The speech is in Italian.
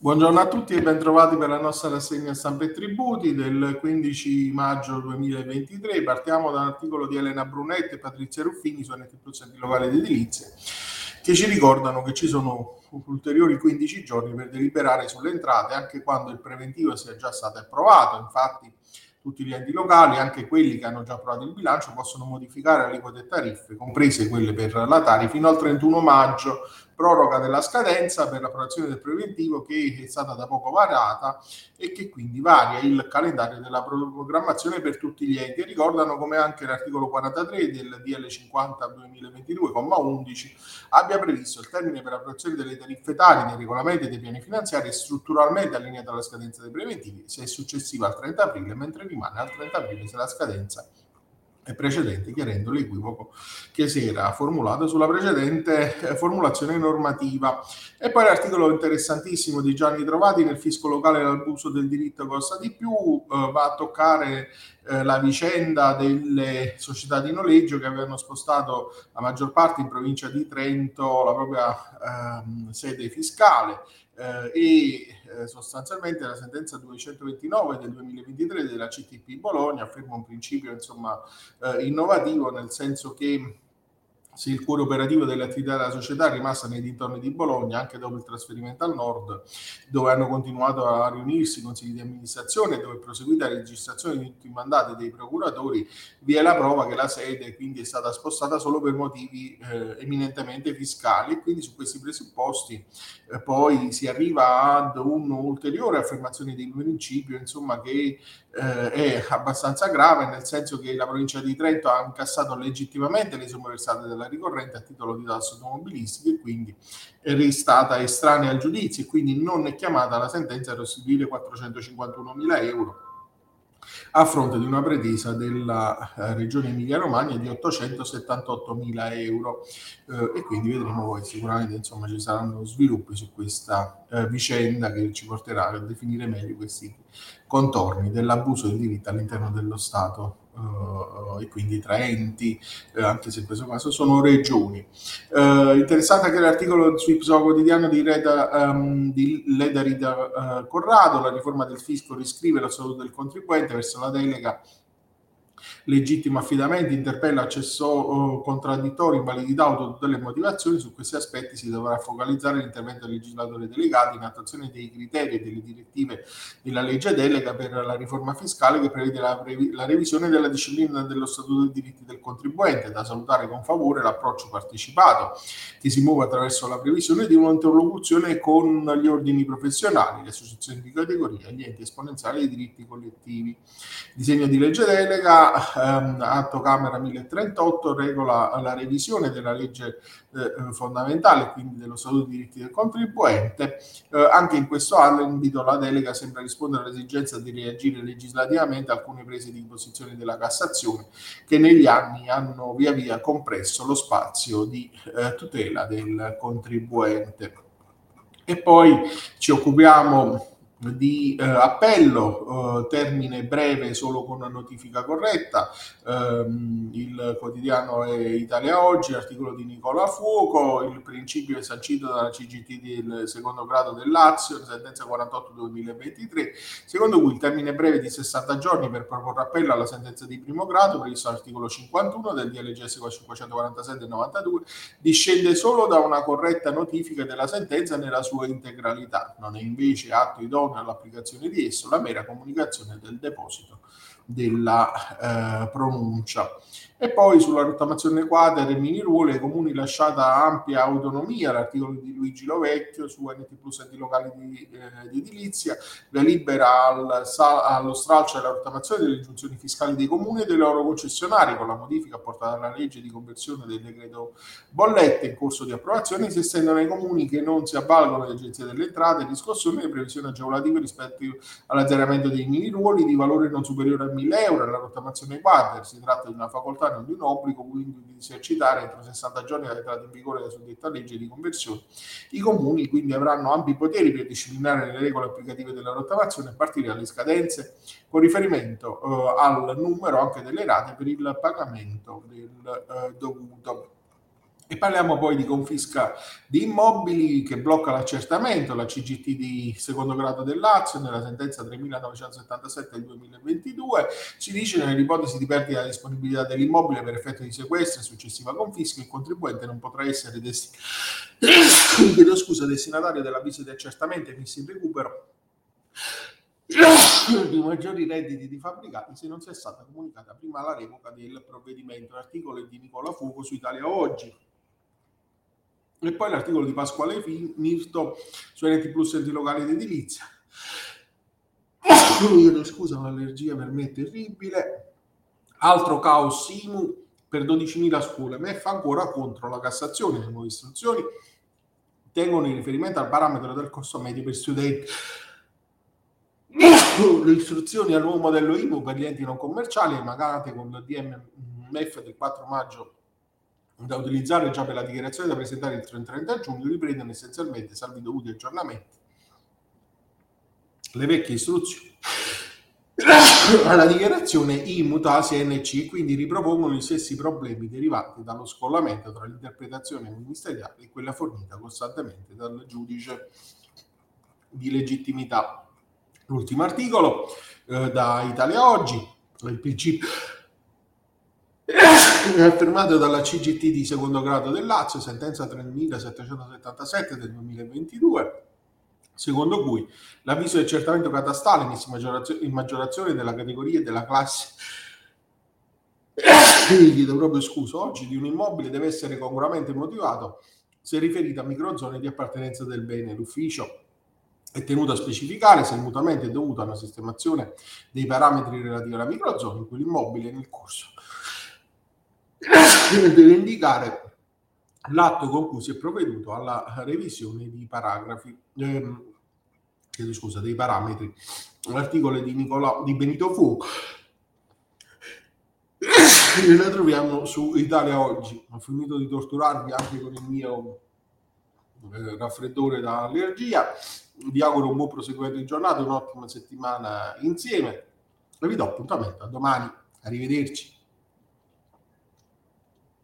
Buongiorno a tutti e bentrovati per la nostra rassegna stampa e tributi del 15 maggio 2023. Partiamo dall'articolo di Elena Brunetti e Patrizia Ruffini su NT Enti Locali di Edilizia che ci ricordano che ci sono ulteriori 15 giorni per deliberare sulle entrate anche quando il preventivo sia già stato approvato. Infatti tutti gli enti locali, anche quelli che hanno già approvato il bilancio, possono modificare aliquote e tariffe, comprese quelle per la Tari, fino al 31 maggio proroga della scadenza per l'approvazione del preventivo che è stata da poco variata e che quindi varia il calendario della programmazione per tutti gli enti. Ricordano come anche l'articolo 43 del DL 50 2022, comma 11, abbia previsto il termine per l'approvazione delle tariffe tali dei regolamenti e dei piani finanziari strutturalmente allineato alla scadenza dei preventivi se è successiva al 30 aprile, mentre rimane al 30 aprile se la scadenza precedente, chiarendo l'equivoco che si era formulato sulla precedente eh, formulazione normativa. E poi l'articolo interessantissimo di Gianni Trovati nel fisco locale l'abuso del diritto costa di più, eh, va a toccare eh, la vicenda delle società di noleggio che avevano spostato la maggior parte in provincia di Trento la propria ehm, sede fiscale eh, e eh, sostanzialmente la sentenza 229 del 2023 della CTP Bologna afferma un principio insomma eh, innovativo nel senso che se il cuore operativo delle attività della società è rimasta nei dintorni di Bologna anche dopo il trasferimento al nord, dove hanno continuato a riunirsi i consigli di amministrazione dove è proseguita la registrazione di tutti i mandati dei procuratori, vi è la prova che la sede quindi è stata spostata solo per motivi eh, eminentemente fiscali e quindi su questi presupposti eh, poi si arriva ad un'ulteriore affermazione di principio, insomma, che eh, è abbastanza grave, nel senso che la provincia di Trento ha incassato legittimamente le somme versate dalla ricorrente a titolo di tasse automobilistiche e quindi è stata estranea al giudizio e quindi non è chiamata la sentenza a restituire 451 mila euro a fronte di una pretesa della eh, regione Emilia-Romagna di 878 mila euro. Eh, e quindi vedremo poi sicuramente insomma ci saranno sviluppi su questa eh, vicenda che ci porterà a definire meglio questi contorni dell'abuso del diritto all'interno dello Stato uh, e quindi tra enti, eh, anche se in questo caso sono regioni. Uh, interessante anche l'articolo su Ipso quotidiano di, Reda, um, di Leda Rida uh, Corrado, la riforma del fisco riscrive la salute del contribuente verso la delega legittimo affidamento, interpello, accesso contraddittorio, invalidità o tutte le motivazioni, su questi aspetti si dovrà focalizzare l'intervento del legislatore delegato in attuazione dei criteri e delle direttive della legge delega per la riforma fiscale che prevede la, la revisione della disciplina dello Statuto dei diritti del contribuente, da salutare con favore l'approccio partecipato che si muove attraverso la previsione di un'interlocuzione con gli ordini professionali, le associazioni di categoria, gli enti esponenziali dei diritti collettivi. Disegno di legge delega ehm, atto Camera 1038 regola la revisione della legge eh, fondamentale, quindi dello Statuto dei diritti del contribuente. Eh, anche in questo ambito la delega sembra rispondere all'esigenza di reagire legislativamente a alcune prese di posizione della Cassazione che negli anni hanno via via compresso lo spazio di eh, tutela del contribuente. E poi ci occupiamo di eh, appello, eh, termine breve solo con una notifica corretta, ehm, il quotidiano è Italia Oggi, articolo di Nicola Fuoco, il principio è sancito dalla CGT del secondo grado del Lazio, sentenza 48-2023, secondo cui il termine breve di 60 giorni per proporre appello alla sentenza di primo grado, previsto all'articolo 51 del DLGS 547 del 92, discende solo da una corretta notifica della sentenza nella sua integralità, non è invece atto idoneo idonea all'applicazione di esso la mera comunicazione del deposito della eh, pronuncia. E poi sulla rottamazione quadra e mini ruoli ai comuni lasciata ampia autonomia, l'articolo di Luigi Lovecchio su NT Plus enti locali di, eh, di edilizia, la libera al, allo stralcio della rottamazione delle giunzioni fiscali dei comuni e dei loro concessionari con la modifica apportata alla legge di conversione del decreto bollette in corso di approvazione si estendono ai comuni che non si avvalgono di agenzia delle entrate e riscossione le previsioni agevolative rispetto all'azzeramento dei mini ruoli di valore non superiore a 1000 euro e la rottamazione quadra. Si tratta di una facoltà non di un obbligo, quindi di esercitare entro 60 giorni dall'entrata in vigore della suddetta legge di conversione. I comuni quindi avranno ampi poteri per disciplinare le regole applicative della rottamazione a partire dalle scadenze con riferimento eh, al numero anche delle rate per il pagamento del eh, dovuto. E parliamo poi di confisca di immobili che blocca l'accertamento, la CGT di secondo grado del Lazio nella sentenza 3977 del 2022 ci dice nell'ipotesi di perdita della disponibilità dell'immobile per effetto di sequestro e successiva confisca il contribuente non potrà essere destinato, scusa, destinatario dell'avviso di accertamento e messo in recupero di maggiori redditi di fabbricati se non sia stata comunicata prima la revoca del provvedimento. L'articolo è di Nicola Fuoco su Italia Oggi. E poi l'articolo di Pasquale Mirto su NT Plus enti locali ed edilizia. Scusa, un'allergia per me terribile. Altro caos Simu per 12.000 scuole. MEF ancora contro la Cassazione. Le nuove istruzioni tengono in riferimento al parametro del costo medio per studenti. Le istruzioni al nuovo modello IMU per gli enti non commerciali emanate con il DMF del 4 maggio da utilizzare già per la dichiarazione da presentare il 30 giugno riprendono essenzialmente, salvi dovuti aggiornamenti, le vecchie istruzioni alla dichiarazione IMU, TASI NC, quindi ripropongono gli stessi problemi derivanti dallo scollamento tra l'interpretazione ministeriale e quella fornita costantemente dal giudice di legittimità. L'ultimo articolo eh, da Italia Oggi, il principio affermato dalla CGT di secondo grado del Lazio, sentenza 3777 del 2022, secondo cui l'avviso di accertamento catastale in maggiorazione della categoria e della classe chiedo proprio scuso oggi di un immobile deve essere congruamente motivato se riferito a microzone di appartenenza del bene. L'ufficio è tenuto a specificare se il mutamento è dovuto a una sistemazione dei parametri relativi alla microzone in cui l'immobile è nel corso deve indicare l'atto con cui si è provveduto alla revisione di paragrafi, ehm, chiedo scusa, dei parametri. L'articolo di, Nicola, di Benito Fu la troviamo su Italia Oggi. Ho finito di torturarvi anche con il mio eh, raffreddore da allergia. Vi auguro un buon proseguimento di giornata, un'ottima settimana insieme e vi do appuntamento a domani. Arrivederci.